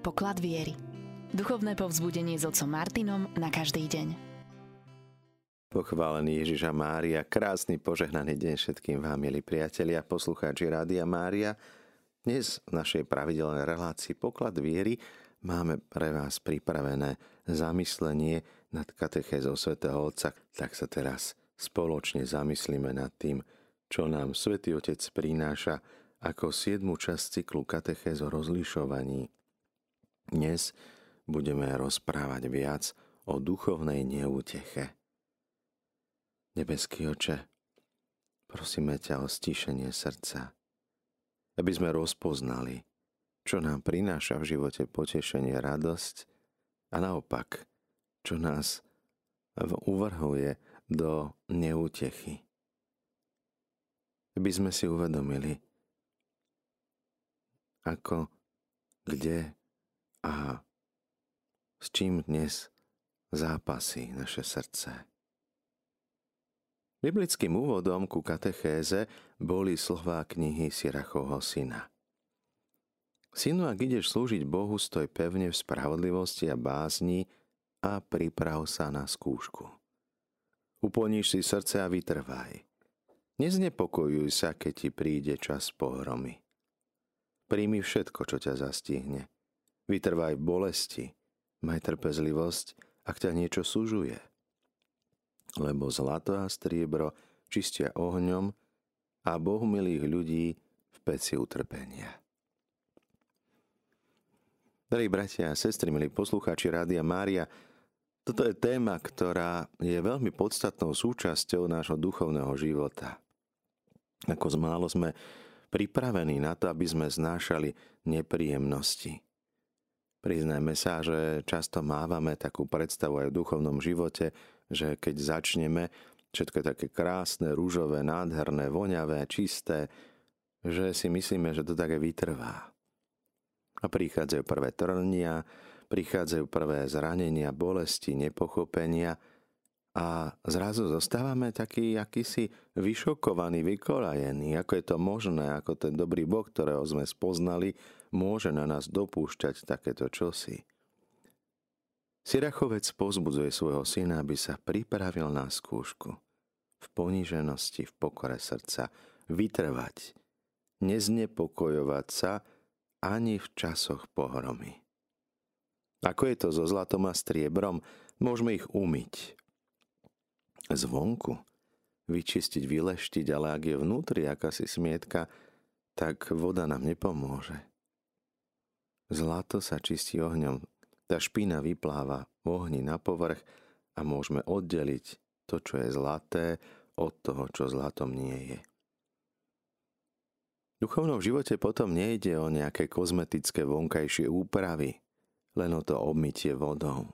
Poklad viery. Duchovné povzbudenie s otcom Martinom na každý deň. Pochválený Ježiša Mária, krásny požehnaný deň všetkým vám, milí priatelia, poslucháči Rádia Mária. Dnes v našej pravidelnej relácii Poklad viery máme pre vás pripravené zamyslenie nad katechézou svätého Otca. Tak sa teraz spoločne zamyslíme nad tým, čo nám Svätý Otec prináša ako siedmu časť cyklu katechéz o rozlišovaní dnes budeme rozprávať viac o duchovnej neúteche. Nebeský oče, prosíme ťa o stíšenie srdca, aby sme rozpoznali, čo nám prináša v živote potešenie, radosť a naopak, čo nás uvrhuje do neútechy. Aby sme si uvedomili, ako, kde a s čím dnes zápasí naše srdce. Biblickým úvodom ku katechéze boli slová knihy Sirachovho syna. Synu, ak ideš slúžiť Bohu, stoj pevne v spravodlivosti a bázni a priprav sa na skúšku. Uponíš si srdce a vytrvaj. Neznepokojuj sa, keď ti príde čas pohromy. Príjmi všetko, čo ťa zastihne – Vytrvaj bolesti, maj trpezlivosť, ak ťa niečo súžuje. Lebo zlato a striebro čistia ohňom a Bohu milých ľudí v peci utrpenia. Drahí bratia a sestry, milí poslucháči Rádia Mária, toto je téma, ktorá je veľmi podstatnou súčasťou nášho duchovného života. Ako zmálo sme pripravení na to, aby sme znášali nepríjemnosti. Priznajme sa, že často mávame takú predstavu aj v duchovnom živote, že keď začneme, všetko je také krásne, rúžové, nádherné, voňavé, čisté, že si myslíme, že to také vytrvá. A prichádzajú prvé trnia, prichádzajú prvé zranenia, bolesti, nepochopenia a zrazu zostávame taký akýsi vyšokovaný, vykolajený, ako je to možné, ako ten dobrý Boh, ktorého sme spoznali, môže na nás dopúšťať takéto čosi. Sirachovec pozbudzuje svojho syna, aby sa pripravil na skúšku. V poníženosti, v pokore srdca, vytrvať, neznepokojovať sa ani v časoch pohromy. Ako je to so zlatom a striebrom, môžeme ich umyť. Zvonku vyčistiť, vyleštiť, ale ak je vnútri akási smietka, tak voda nám nepomôže. Zlato sa čistí ohňom. Tá špina vypláva v ohni na povrch a môžeme oddeliť to, čo je zlaté, od toho, čo zlatom nie je. V duchovnom živote potom nejde o nejaké kozmetické vonkajšie úpravy, len o to obmytie vodou.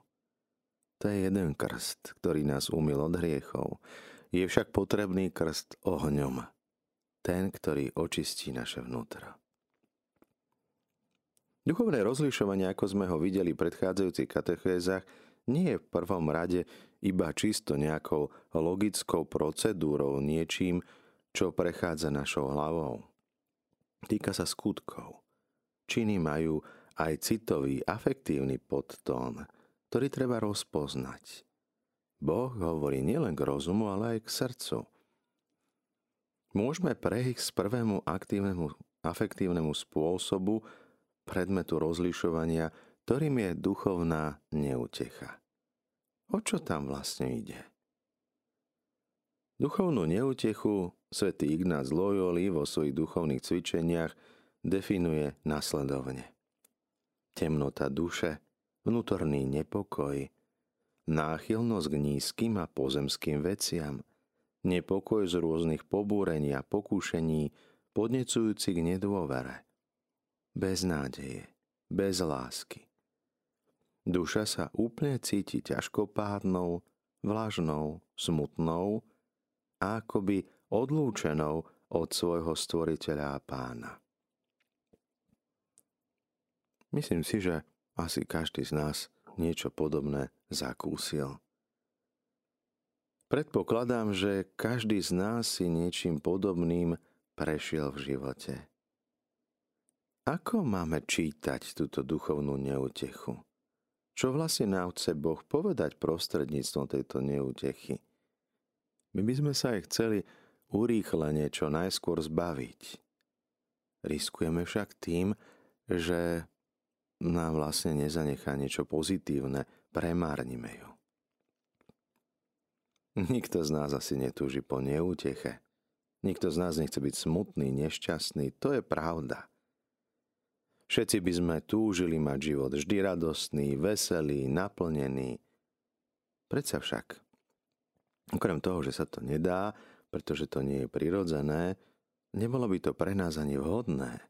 To je jeden krst, ktorý nás umil od hriechov. Je však potrebný krst ohňom. Ten, ktorý očistí naše vnútro. Duchovné rozlišovanie, ako sme ho videli v predchádzajúcich katechézach, nie je v prvom rade iba čisto nejakou logickou procedúrou, niečím, čo prechádza našou hlavou. Týka sa skutkov. Činy majú aj citový, afektívny podtón, ktorý treba rozpoznať. Boh hovorí nielen k rozumu, ale aj k srdcu. Môžeme prejsť z prvému aktívnemu, afektívnemu spôsobu predmetu rozlišovania, ktorým je duchovná neutecha. O čo tam vlastne ide? Duchovnú neutechu svätý Ignác Loyoli vo svojich duchovných cvičeniach definuje nasledovne. Temnota duše, vnútorný nepokoj, náchylnosť k nízkym a pozemským veciam, nepokoj z rôznych pobúrení a pokúšení, podnecujúci k nedôvere, bez nádeje, bez lásky. Duša sa úplne cíti ťažkopádnou, vlažnou, smutnou a akoby odlúčenou od svojho stvoriteľa a pána. Myslím si, že asi každý z nás niečo podobné zakúsil. Predpokladám, že každý z nás si niečím podobným prešiel v živote. Ako máme čítať túto duchovnú neutechu? Čo vlastne nám chce Boh povedať prostredníctvom tejto neutechy? My by sme sa aj chceli urýchlenie čo najskôr zbaviť. Riskujeme však tým, že nám vlastne nezanechá niečo pozitívne, premárnime ju. Nikto z nás asi netúži po neúteche. Nikto z nás nechce byť smutný, nešťastný. To je pravda. Všetci by sme túžili mať život vždy radostný, veselý, naplnený. Predsa však, okrem toho, že sa to nedá, pretože to nie je prirodzené, nebolo by to pre nás ani vhodné.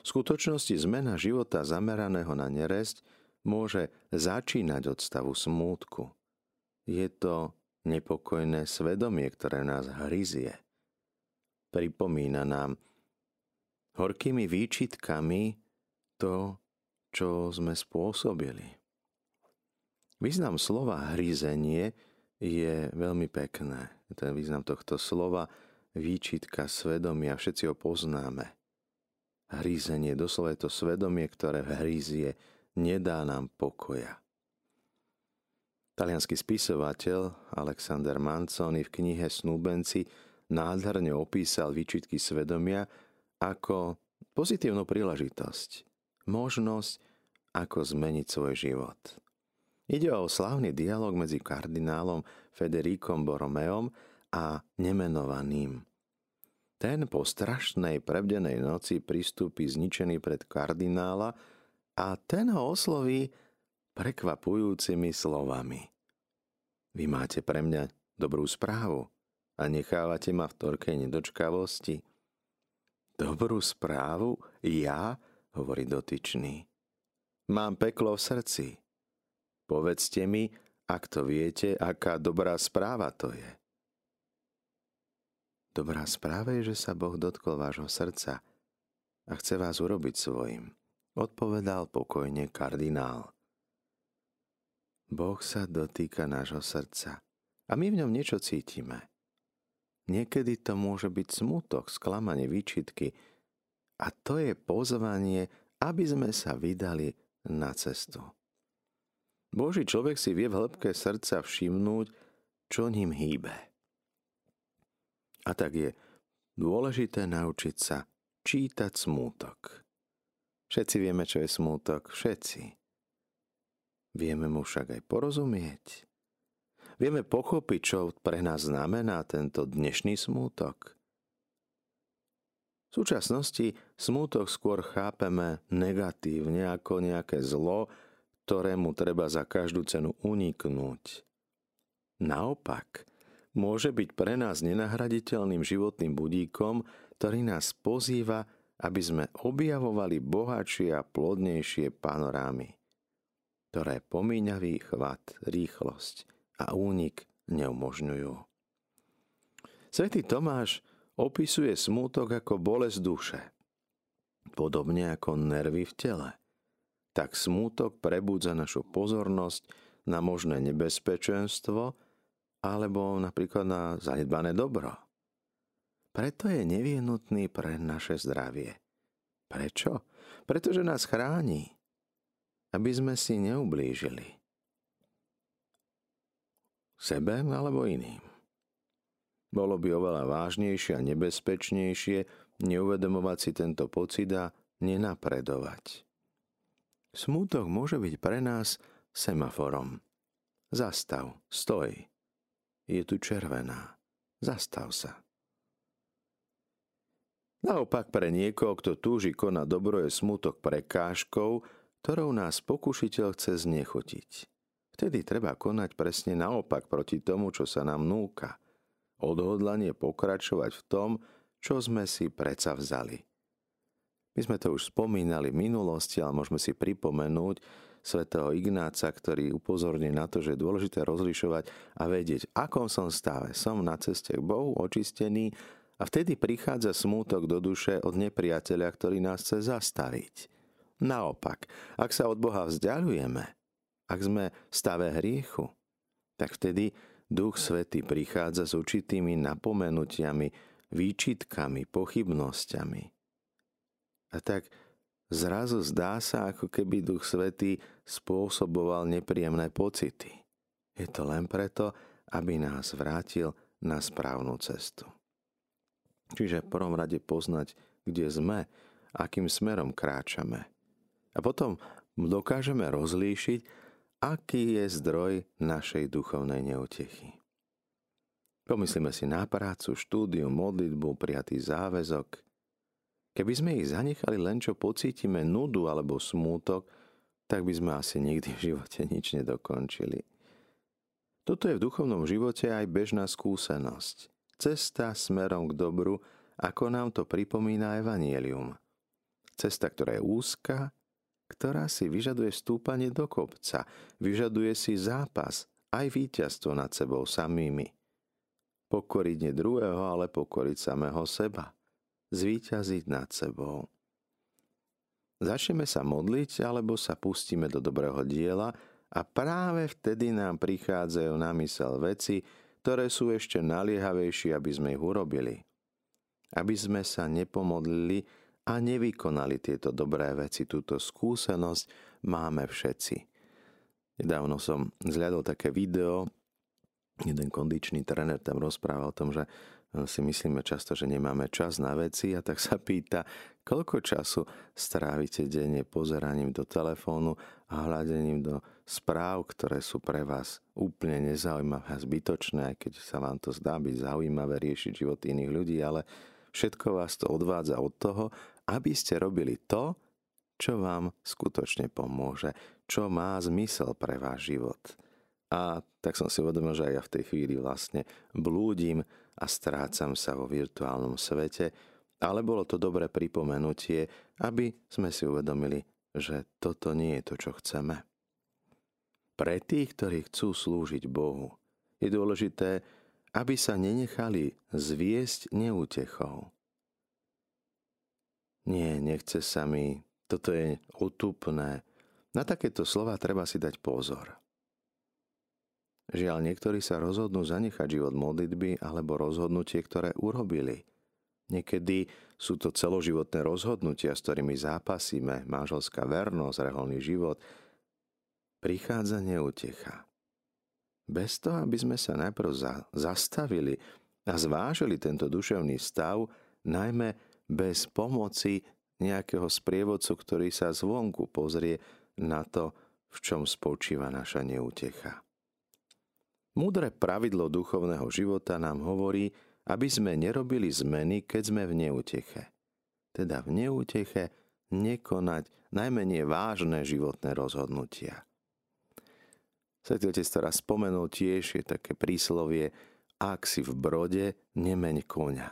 V skutočnosti zmena života zameraného na neresť môže začínať od stavu smútku. Je to nepokojné svedomie, ktoré nás hryzie. Pripomína nám horkými výčitkami to, čo sme spôsobili. Význam slova hryzenie je veľmi pekné. Ten význam tohto slova výčitka svedomia, všetci ho poznáme. Hryzenie, doslova je to svedomie, ktoré hryzie, nedá nám pokoja. Talianský spisovateľ Alexander Manzoni v knihe Snúbenci nádherne opísal výčitky svedomia ako pozitívnu príležitosť možnosť, ako zmeniť svoj život. Ide o slávny dialog medzi kardinálom Federíkom Boromeom a nemenovaným. Ten po strašnej prebdenej noci pristúpi zničený pred kardinála a ten ho osloví prekvapujúcimi slovami. Vy máte pre mňa dobrú správu a nechávate ma v torkej nedočkavosti. Dobrú správu? Ja? Hovorí dotyčný. Mám peklo v srdci. Povedzte mi, ak to viete, aká dobrá správa to je. Dobrá správa je, že sa Boh dotkol vášho srdca a chce vás urobiť svojim, odpovedal pokojne kardinál. Boh sa dotýka nášho srdca a my v ňom niečo cítime. Niekedy to môže byť smutok, sklamanie, výčitky, a to je pozvanie, aby sme sa vydali na cestu. Boží človek si vie v hĺbke srdca všimnúť, čo ním hýbe. A tak je dôležité naučiť sa čítať smútok. Všetci vieme, čo je smútok, všetci. Vieme mu však aj porozumieť. Vieme pochopiť, čo pre nás znamená tento dnešný smútok. V súčasnosti smútok skôr chápeme negatívne ako nejaké zlo, ktorému treba za každú cenu uniknúť. Naopak, môže byť pre nás nenahraditeľným životným budíkom, ktorý nás pozýva, aby sme objavovali bohatšie a plodnejšie panorámy, ktoré pomíňavý chvat, rýchlosť a únik neumožňujú. Svetý Tomáš opisuje smútok ako bolesť duše. Podobne ako nervy v tele. Tak smútok prebudza našu pozornosť na možné nebezpečenstvo alebo napríklad na zanedbané dobro. Preto je nevyhnutný pre naše zdravie. Prečo? Pretože nás chráni, aby sme si neublížili. Sebe alebo iným. Bolo by oveľa vážnejšie a nebezpečnejšie neuvedomovať si tento pocit a nenapredovať. Smútok môže byť pre nás semaforom. Zastav, stoj. Je tu červená. Zastav sa. Naopak pre niekoho, kto túži konať dobro, je smútok prekážkou, ktorou nás pokušiteľ chce znechotiť. Vtedy treba konať presne naopak proti tomu, čo sa nám núka – odhodlanie pokračovať v tom, čo sme si predsa vzali. My sme to už spomínali v minulosti, ale môžeme si pripomenúť svätého Ignáca, ktorý upozorní na to, že je dôležité rozlišovať a vedieť, akom som stave. Som na ceste k Bohu, očistený a vtedy prichádza smútok do duše od nepriateľa, ktorý nás chce zastaviť. Naopak, ak sa od Boha vzdialujeme, ak sme v stave hriechu, tak vtedy Duch Svetý prichádza s určitými napomenutiami, výčitkami, pochybnosťami. A tak zrazu zdá sa, ako keby Duch Svetý spôsoboval nepríjemné pocity. Je to len preto, aby nás vrátil na správnu cestu. Čiže v prvom rade poznať, kde sme, akým smerom kráčame. A potom dokážeme rozlíšiť, aký je zdroj našej duchovnej neutechy. Pomyslíme si na prácu, štúdiu, modlitbu, prijatý záväzok. Keby sme ich zanechali len čo pocítime nudu alebo smútok, tak by sme asi nikdy v živote nič nedokončili. Toto je v duchovnom živote aj bežná skúsenosť. Cesta smerom k dobru, ako nám to pripomína Evangelium. Cesta, ktorá je úzka, ktorá si vyžaduje stúpanie do kopca, vyžaduje si zápas, aj víťazstvo nad sebou samými. Pokoriť nie druhého, ale pokoriť samého seba. Zvíťaziť nad sebou. Začneme sa modliť, alebo sa pustíme do dobrého diela, a práve vtedy nám prichádzajú na mysel veci, ktoré sú ešte naliehavejšie, aby sme ich urobili. Aby sme sa nepomodlili a nevykonali tieto dobré veci. Túto skúsenosť máme všetci. Nedávno som zľadol také video, jeden kondičný tréner tam rozprával o tom, že si myslíme často, že nemáme čas na veci a tak sa pýta, koľko času strávite denne pozeraním do telefónu a hľadením do správ, ktoré sú pre vás úplne nezaujímavé a zbytočné, aj keď sa vám to zdá byť zaujímavé riešiť život iných ľudí, ale všetko vás to odvádza od toho, aby ste robili to, čo vám skutočne pomôže, čo má zmysel pre váš život. A tak som si uvedomil, že aj ja v tej chvíli vlastne blúdim a strácam sa vo virtuálnom svete, ale bolo to dobré pripomenutie, aby sme si uvedomili, že toto nie je to, čo chceme. Pre tých, ktorí chcú slúžiť Bohu, je dôležité, aby sa nenechali zviesť neútechou. Nie, nechce sa mi, toto je utupné. Na takéto slova treba si dať pozor. Žiaľ, niektorí sa rozhodnú zanechať život modlitby alebo rozhodnutie, ktoré urobili. Niekedy sú to celoživotné rozhodnutia, s ktorými zápasíme, manželská vernosť, reholný život. Prichádza neutecha. Bez toho, aby sme sa najprv za, zastavili a zvážili tento duševný stav, najmä bez pomoci nejakého sprievodcu, ktorý sa zvonku pozrie na to, v čom spočíva naša neutecha. Múdre pravidlo duchovného života nám hovorí, aby sme nerobili zmeny, keď sme v neúteche. Teda v neúteche nekonať najmenej vážne životné rozhodnutia. Svetý Otec teraz spomenul tiež je také príslovie, ak si v brode, nemeň koňa.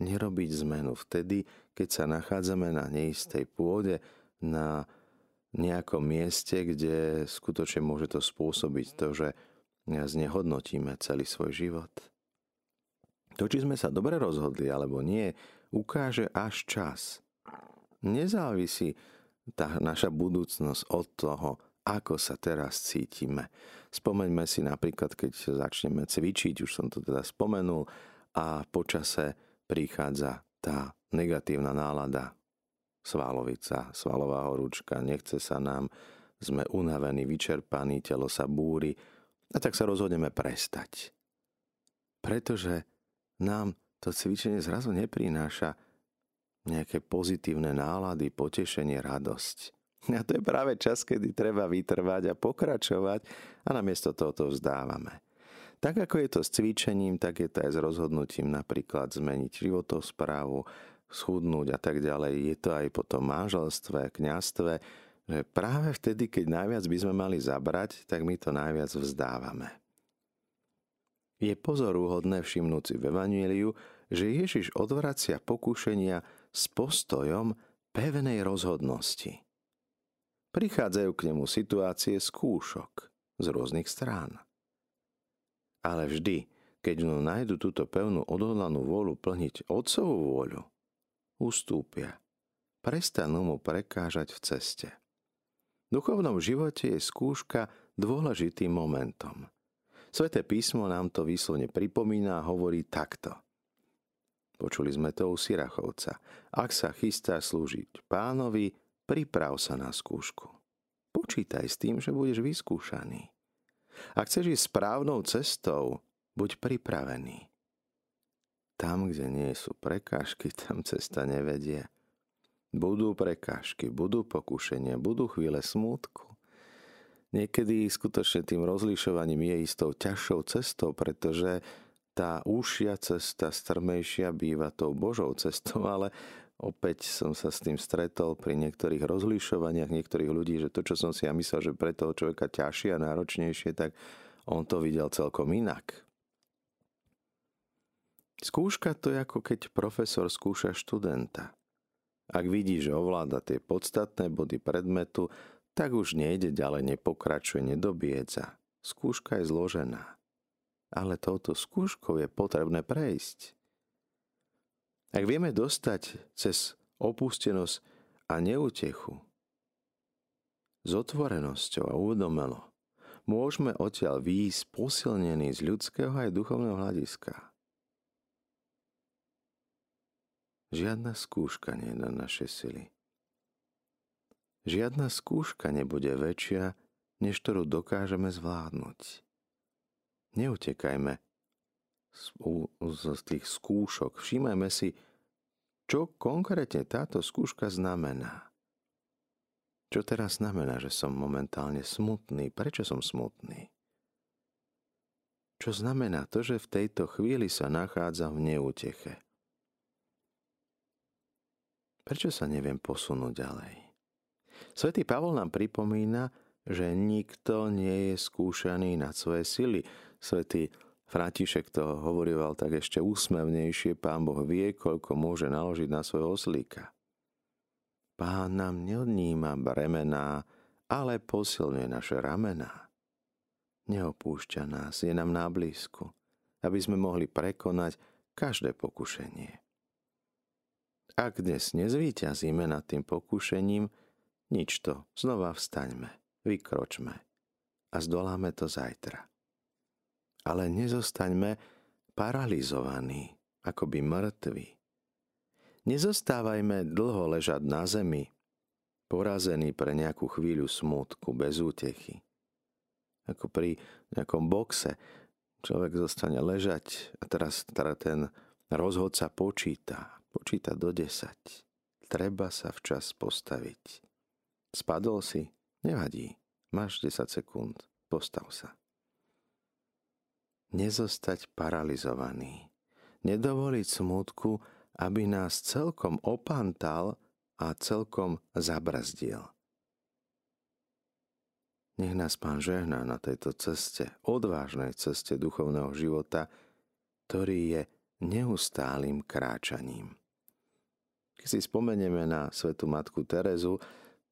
Nerobiť zmenu vtedy, keď sa nachádzame na neistej pôde, na nejakom mieste, kde skutočne môže to spôsobiť to, že znehodnotíme celý svoj život. To, či sme sa dobre rozhodli alebo nie, ukáže až čas. Nezávisí tá naša budúcnosť od toho, ako sa teraz cítime. Spomeňme si napríklad, keď začneme cvičiť, už som to teda spomenul, a počase prichádza tá negatívna nálada, svalovica, svalová horúčka, nechce sa nám, sme unavení, vyčerpaní, telo sa búri, a tak sa rozhodneme prestať. Pretože nám to cvičenie zrazu neprináša nejaké pozitívne nálady, potešenie, radosť. A to je práve čas, kedy treba vytrvať a pokračovať a namiesto toho to vzdávame. Tak ako je to s cvičením, tak je to aj s rozhodnutím napríklad zmeniť životosprávu, schudnúť a tak ďalej. Je to aj po tom manželstve, kňastve, že práve vtedy, keď najviac by sme mali zabrať, tak my to najviac vzdávame. Je pozorúhodné všimnúť si v Evangeliu, že Ježiš odvracia pokušenia s postojom pevnej rozhodnosti. Prichádzajú k nemu situácie skúšok z rôznych strán. Ale vždy, keď mu nájdu túto pevnú odhodlanú vôľu plniť otcovú vôľu, ustúpia, prestanú mu prekážať v ceste. V duchovnom živote je skúška dôležitým momentom. Sveté písmo nám to výslovne pripomína a hovorí takto. Počuli sme to u Sirachovca. Ak sa chystá slúžiť pánovi, priprav sa na skúšku. Počítaj s tým, že budeš vyskúšaný. Ak chceš ísť správnou cestou, buď pripravený. Tam, kde nie sú prekážky, tam cesta nevedie. Budú prekážky, budú pokušenia, budú chvíle smútku. Niekedy skutočne tým rozlišovaním je istou ťažšou cestou, pretože tá úšia cesta, strmejšia býva tou Božou cestou, ale opäť som sa s tým stretol pri niektorých rozlišovaniach niektorých ľudí, že to, čo som si ja myslel, že pre toho človeka ťažšie a náročnejšie, tak on to videl celkom inak. Skúška to je ako keď profesor skúša študenta. Ak vidí, že ovláda tie podstatné body predmetu, tak už nejde ďalej, nepokračuje, nedobiedza. Skúška je zložená. Ale touto skúškou je potrebné prejsť. Ak vieme dostať cez opustenosť a neutechu, s otvorenosťou a uvedomelo, môžeme odtiaľ výjsť posilnení z ľudského aj duchovného hľadiska. Žiadna skúška nie je na naše sily. Žiadna skúška nebude väčšia, než ktorú dokážeme zvládnuť. Neutekajme z tých skúšok. Všímajme si, čo konkrétne táto skúška znamená. Čo teraz znamená, že som momentálne smutný? Prečo som smutný? Čo znamená to, že v tejto chvíli sa nachádzam v neúteche? Prečo sa neviem posunúť ďalej? Svetý Pavol nám pripomína, že nikto nie je skúšaný na svoje sily. Svetý František to hovoril tak ešte úsmevnejšie, pán Boh vie, koľko môže naložiť na svojho oslíka. Pán nám neodníma bremená, ale posilňuje naše ramená. Neopúšťa nás, je nám na blízku, aby sme mohli prekonať každé pokušenie. Ak dnes nezvíťazíme nad tým pokušením, nič to, znova vstaňme, vykročme a zdoláme to zajtra. Ale nezostaňme paralizovaní, akoby mŕtvi. Nezostávajme dlho ležať na zemi, porazení pre nejakú chvíľu smútku, bez útechy. Ako pri nejakom boxe, človek zostane ležať a teraz teda ten rozhodca počíta, Počíta do 10. Treba sa včas postaviť. Spadol si? Nevadí. Máš 10 sekúnd. Postav sa. Nezostať paralizovaný. Nedovoliť smutku, aby nás celkom opantal a celkom zabrazdil. Nech nás Pán žehná na tejto ceste, odvážnej ceste duchovného života, ktorý je neustálým kráčaním. Keď si spomenieme na svetu matku Terezu,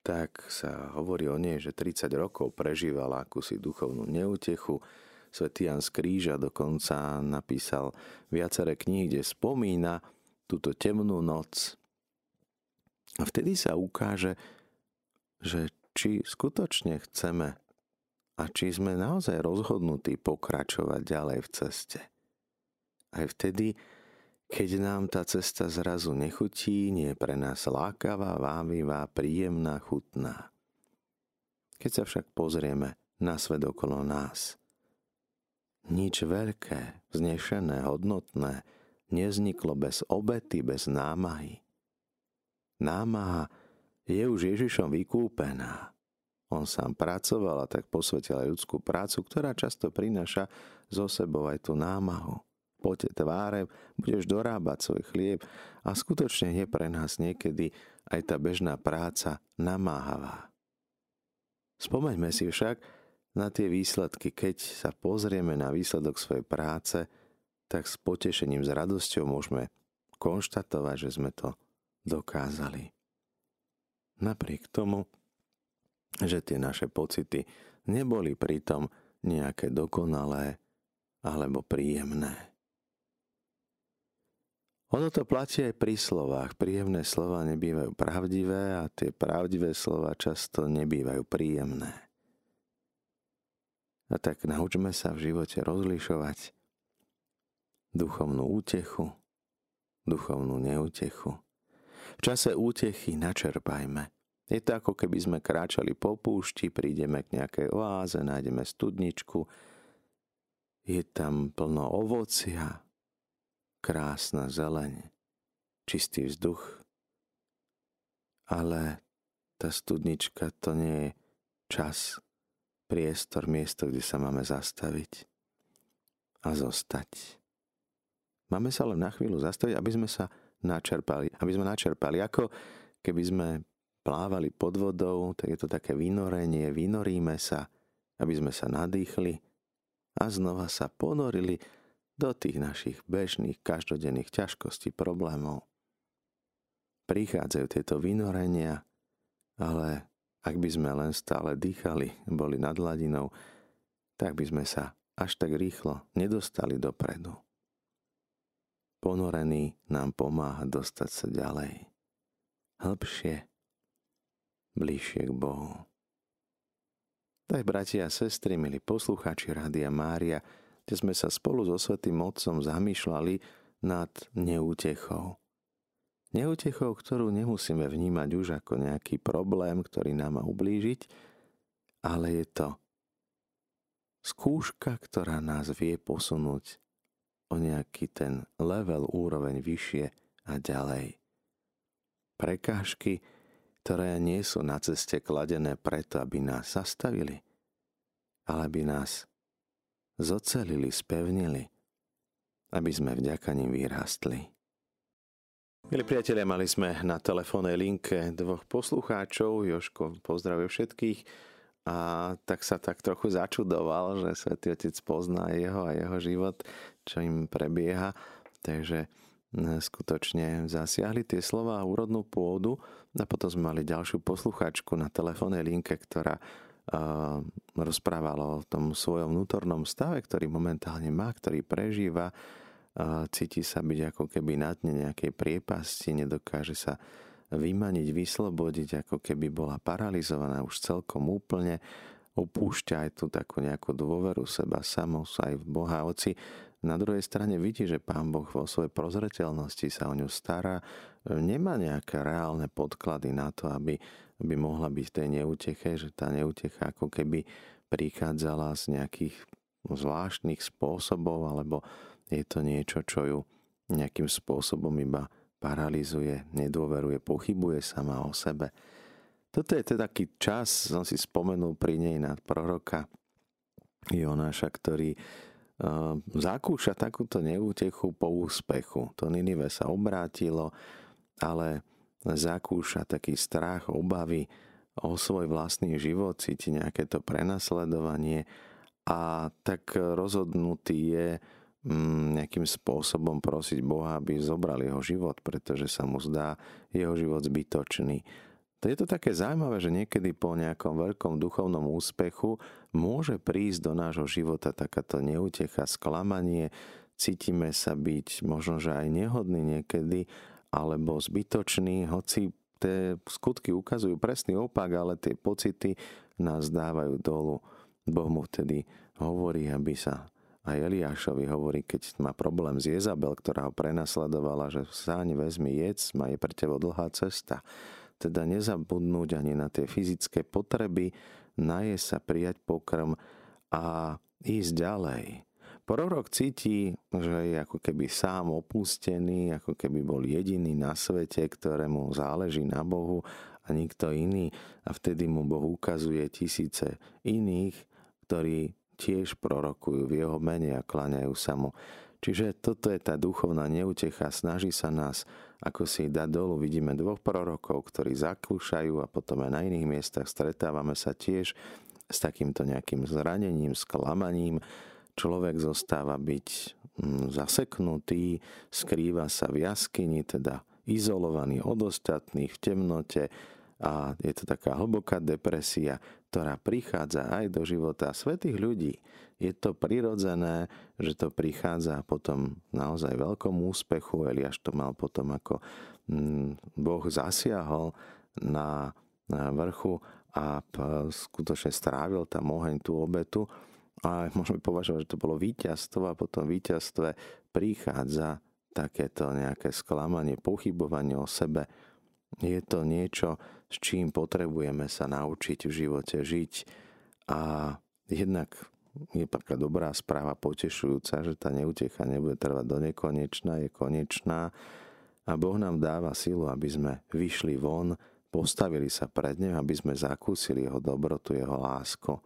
tak sa hovorí o nej, že 30 rokov prežívala akúsi duchovnú neutechu. Svetý Jan z Kríža dokonca napísal viaceré knihy, kde spomína túto temnú noc. A vtedy sa ukáže, že či skutočne chceme a či sme naozaj rozhodnutí pokračovať ďalej v ceste. Aj vtedy, keď nám tá cesta zrazu nechutí, nie je pre nás lákavá, vámivá, príjemná, chutná. Keď sa však pozrieme na svet okolo nás, nič veľké, vznešené, hodnotné nezniklo bez obety, bez námahy. Námaha je už Ježišom vykúpená. On sám pracoval a tak posvetil aj ľudskú prácu, ktorá často prináša zo sebou aj tú námahu pote tváre, budeš dorábať svoj chlieb a skutočne je pre nás niekedy aj tá bežná práca namáhavá. Spomeňme si však na tie výsledky, keď sa pozrieme na výsledok svojej práce, tak s potešením, s radosťou môžeme konštatovať, že sme to dokázali. Napriek tomu, že tie naše pocity neboli pritom nejaké dokonalé alebo príjemné. Ono to platí aj pri slovách. Príjemné slova nebývajú pravdivé a tie pravdivé slova často nebývajú príjemné. A tak naučme sa v živote rozlišovať duchovnú útechu, duchovnú neutechu. V čase útechy načerpajme. Je to ako keby sme kráčali po púšti, prídeme k nejakej oáze, nájdeme studničku, je tam plno ovocia, krásna zeleň, čistý vzduch, ale tá studnička to nie je čas, priestor, miesto, kde sa máme zastaviť a zostať. Máme sa len na chvíľu zastaviť, aby sme sa načerpali. Aby sme načerpali. Ako keby sme plávali pod vodou, tak je to také vynorenie, vynoríme sa, aby sme sa nadýchli a znova sa ponorili do tých našich bežných, každodenných ťažkostí, problémov. Prichádzajú tieto vynorenia, ale ak by sme len stále dýchali, boli nad hladinou, tak by sme sa až tak rýchlo nedostali dopredu. Ponorený nám pomáha dostať sa ďalej, hĺbšie, bližšie k Bohu. Tak, bratia a sestry, milí poslucháči Rádia Mária, kde sme sa spolu so Svetým Otcom zamýšľali nad neútechou. Neútechou, ktorú nemusíme vnímať už ako nejaký problém, ktorý nám má ublížiť, ale je to skúška, ktorá nás vie posunúť o nejaký ten level, úroveň vyššie a ďalej. Prekážky, ktoré nie sú na ceste kladené preto, aby nás zastavili, ale aby nás zocelili, spevnili, aby sme vďaka nim vyrástli. Milí priatelia, mali sme na telefónnej linke dvoch poslucháčov. Joško, pozdravuje všetkých a tak sa tak trochu začudoval, že Svetý Otec pozná jeho a jeho život, čo im prebieha. Takže skutočne zasiahli tie slova úrodnú pôdu a potom sme mali ďalšiu posluchačku na telefónnej linke, ktorá rozprávala o tom svojom vnútornom stave, ktorý momentálne má, ktorý prežíva. Cíti sa byť ako keby na dne nejakej priepasti, nedokáže sa vymaniť, vyslobodiť, ako keby bola paralizovaná už celkom úplne, opúšťa aj tú takú nejakú dôveru seba samou aj v Boha. Oci na druhej strane vidí, že Pán Boh vo svojej prozreteľnosti sa o ňu stará, nemá nejaké reálne podklady na to, aby, aby mohla byť v tej neuteche, že tá neutecha ako keby prichádzala z nejakých zvláštnych spôsobov, alebo je to niečo, čo ju nejakým spôsobom iba paralizuje, nedôveruje, pochybuje sama o sebe. Toto je teda taký čas, som si spomenul pri nej na proroka Jonáša, ktorý uh, zakúša takúto neútechu po úspechu. To Ninive sa obrátilo, ale zakúša taký strach, obavy o svoj vlastný život, cíti nejaké to prenasledovanie a tak rozhodnutý je nejakým spôsobom prosiť Boha, aby zobral jeho život, pretože sa mu zdá jeho život zbytočný. To je to také zaujímavé, že niekedy po nejakom veľkom duchovnom úspechu môže prísť do nášho života takáto neutecha, sklamanie, cítime sa byť možno, že aj nehodný niekedy, alebo zbytočný, hoci tie skutky ukazujú presný opak, ale tie pocity nás dávajú dolu. Boh mu vtedy hovorí, aby sa a Eliášovi hovorí, keď má problém s Jezabel, ktorá ho prenasledovala, že sáň vezmi jedz, má je pre teba dlhá cesta. Teda nezabudnúť ani na tie fyzické potreby, naje sa prijať pokrm a ísť ďalej. Prorok cíti, že je ako keby sám opustený, ako keby bol jediný na svete, ktorému záleží na Bohu a nikto iný. A vtedy mu Boh ukazuje tisíce iných, ktorí tiež prorokujú v jeho mene a kláňajú sa mu. Čiže toto je tá duchovná neutecha, snaží sa nás ako si dať dolu. Vidíme dvoch prorokov, ktorí zakúšajú a potom aj na iných miestach stretávame sa tiež s takýmto nejakým zranením, sklamaním. Človek zostáva byť mm, zaseknutý, skrýva sa v jaskyni, teda izolovaný od ostatných v temnote a je to taká hlboká depresia ktorá prichádza aj do života svetých ľudí. Je to prirodzené, že to prichádza potom naozaj veľkom úspechu. Eliáš to mal potom ako mm, Boh zasiahol na, vrchu a skutočne strávil tam oheň tú obetu. A môžeme považovať, že to bolo víťazstvo a potom víťazstve prichádza takéto nejaké sklamanie, pochybovanie o sebe. Je to niečo, s čím potrebujeme sa naučiť v živote žiť. A jednak je taká dobrá správa, potešujúca, že tá neutecha nebude trvať do nekonečná, je konečná a Boh nám dáva silu, aby sme vyšli von, postavili sa pred ním, aby sme zakúsili jeho dobrotu, jeho lásku.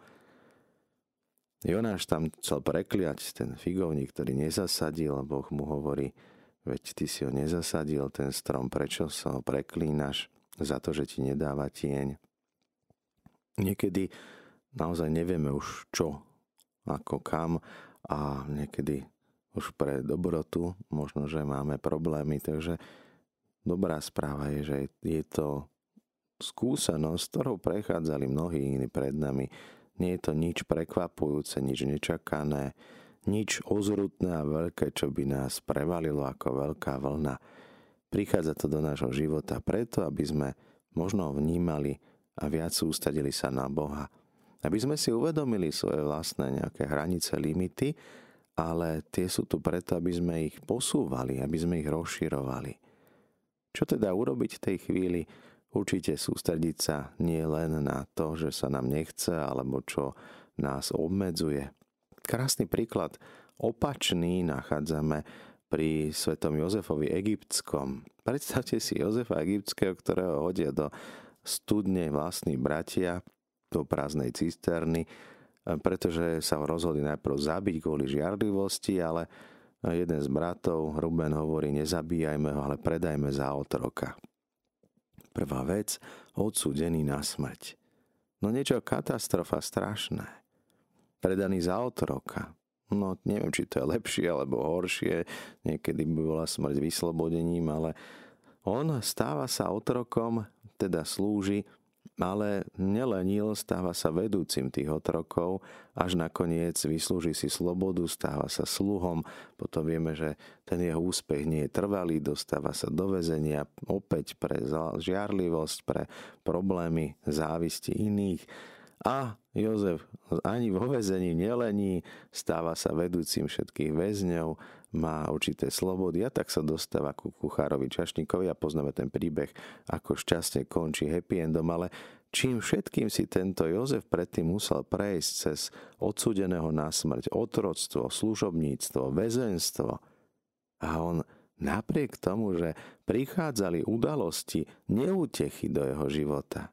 Jonáš tam chcel prekliať ten figovník, ktorý nezasadil a Boh mu hovorí, veď ty si ho nezasadil, ten strom, prečo sa ho preklínaš za to, že ti nedáva tieň. Niekedy naozaj nevieme už čo, ako kam a niekedy už pre dobrotu možno, že máme problémy, takže dobrá správa je, že je to skúsenosť, ktorou prechádzali mnohí iní pred nami. Nie je to nič prekvapujúce, nič nečakané, nič ozrutné a veľké, čo by nás prevalilo ako veľká vlna. Prichádza to do nášho života preto, aby sme možno vnímali a viac ústadili sa na Boha. Aby sme si uvedomili svoje vlastné nejaké hranice, limity, ale tie sú tu preto, aby sme ich posúvali, aby sme ich rozširovali. Čo teda urobiť v tej chvíli? Určite sústrediť sa nie len na to, že sa nám nechce alebo čo nás obmedzuje. Krásny príklad opačný nachádzame pri svetom Jozefovi egyptskom. Predstavte si Jozefa egyptského, ktorého hodia do studne vlastní bratia, do prázdnej cisterny, pretože sa ho rozhodli najprv zabiť kvôli žiarlivosti, ale jeden z bratov, Ruben, hovorí, nezabíjajme ho, ale predajme za otroka. Prvá vec, odsúdený na smrť. No niečo katastrofa strašné. Predaný za otroka. No neviem, či to je lepšie alebo horšie. Niekedy by bola smrť vyslobodením, ale on stáva sa otrokom, teda slúži ale nelenil, stáva sa vedúcim tých otrokov, až nakoniec vyslúži si slobodu, stáva sa sluhom, potom vieme, že ten jeho úspech nie je trvalý, dostáva sa do väzenia opäť pre žiarlivosť, pre problémy závisti iných. A Jozef ani vo väzení nelení, stáva sa vedúcim všetkých väzňov, má určité slobody a tak sa dostáva ku kuchárovi čašníkovi a poznáme ten príbeh, ako šťastne končí happy endom, ale čím všetkým si tento Jozef predtým musel prejsť cez odsúdeného na smrť, otroctvo, služobníctvo, väzenstvo. A on napriek tomu, že prichádzali udalosti, neútechy do jeho života,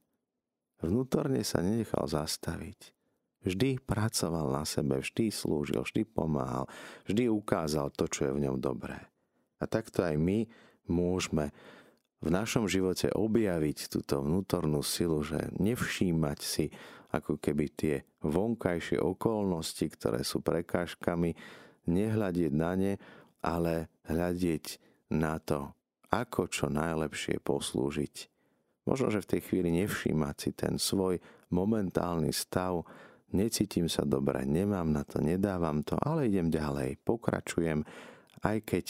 vnútorne sa nenechal zastaviť. Vždy pracoval na sebe, vždy slúžil, vždy pomáhal, vždy ukázal to, čo je v ňom dobré. A takto aj my môžeme v našom živote objaviť túto vnútornú silu, že nevšímať si ako keby tie vonkajšie okolnosti, ktoré sú prekážkami, nehľadieť na ne, ale hľadieť na to, ako čo najlepšie poslúžiť. Možno, že v tej chvíli nevšímať si ten svoj momentálny stav, necítim sa dobre, nemám na to, nedávam to, ale idem ďalej, pokračujem, aj keď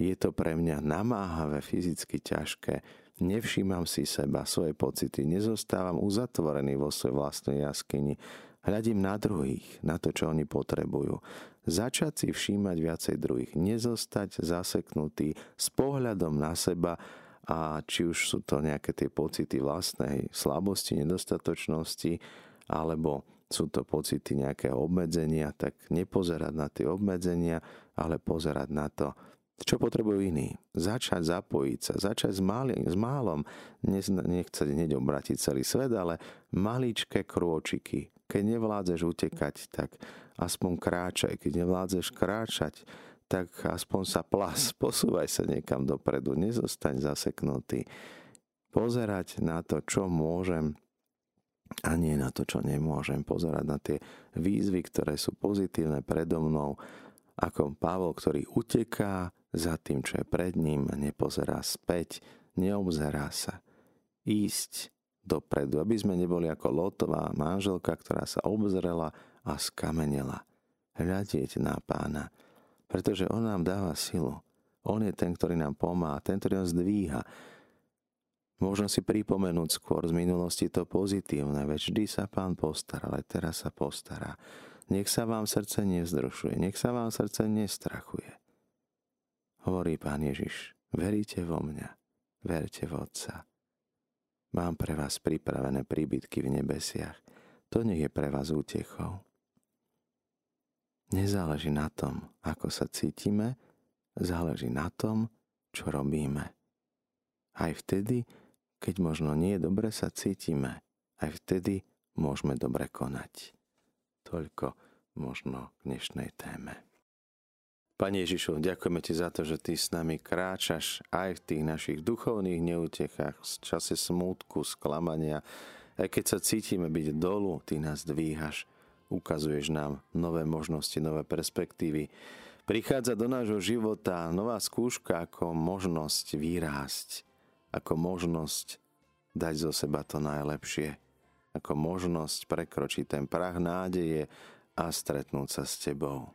je to pre mňa namáhavé, fyzicky ťažké, nevšímam si seba, svoje pocity, nezostávam uzatvorený vo svojej vlastnej jaskyni, hľadím na druhých, na to, čo oni potrebujú. Začať si všímať viacej druhých, nezostať zaseknutý s pohľadom na seba a či už sú to nejaké tie pocity vlastnej slabosti, nedostatočnosti, alebo sú to pocity nejakého obmedzenia, tak nepozerať na tie obmedzenia, ale pozerať na to, čo potrebujú iní. Začať zapojiť sa, začať s, malým, s málom, nechcete hneď obratiť celý svet, ale maličké krôčiky. Keď nevládzeš utekať, tak aspoň kráčaj. Keď nevládzeš kráčať, tak aspoň sa plas, posúvaj sa niekam dopredu, nezostaň zaseknutý. Pozerať na to, čo môžem a nie na to, čo nemôžem. Pozerať na tie výzvy, ktoré sú pozitívne predo mnou, ako Pavol, ktorý uteká za tým, čo je pred ním nepozerá späť, neobzerá sa. Ísť dopredu, aby sme neboli ako Lotová manželka, ktorá sa obzrela a skamenela. Hľadieť na pána, pretože on nám dáva silu. On je ten, ktorý nám pomáha, ten, ktorý nás zdvíha Možno si pripomenúť skôr z minulosti to pozitívne, veď vždy sa pán postaral, aj teraz sa postará. Nech sa vám srdce nevzrušuje, nech sa vám srdce nestrachuje. Hovorí Pán Ježiš, veríte vo mňa, verte v Otca. Mám pre vás pripravené príbytky v nebesiach. To nech je pre vás útechou. Nezáleží na tom, ako sa cítime, záleží na tom, čo robíme. Aj vtedy, keď možno nie dobre sa cítime, aj vtedy môžeme dobre konať. Toľko možno k dnešnej téme. Pane Ježišu, ďakujeme Ti za to, že Ty s nami kráčaš aj v tých našich duchovných neutechách, v čase smútku, sklamania. Aj keď sa cítime byť dolu, Ty nás dvíhaš, ukazuješ nám nové možnosti, nové perspektívy. Prichádza do nášho života nová skúška ako možnosť vyrásť, ako možnosť dať zo seba to najlepšie, ako možnosť prekročiť ten prach nádeje a stretnúť sa s Tebou.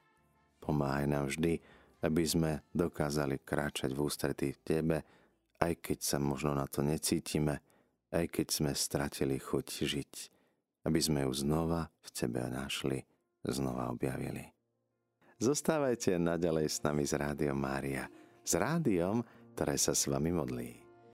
Pomáhaj nám vždy, aby sme dokázali kráčať v ústretí v Tebe, aj keď sa možno na to necítime, aj keď sme stratili chuť žiť, aby sme ju znova v Tebe našli, znova objavili. Zostávajte naďalej s nami z Rádiom Mária, s rádiom, ktoré sa s vami modlí.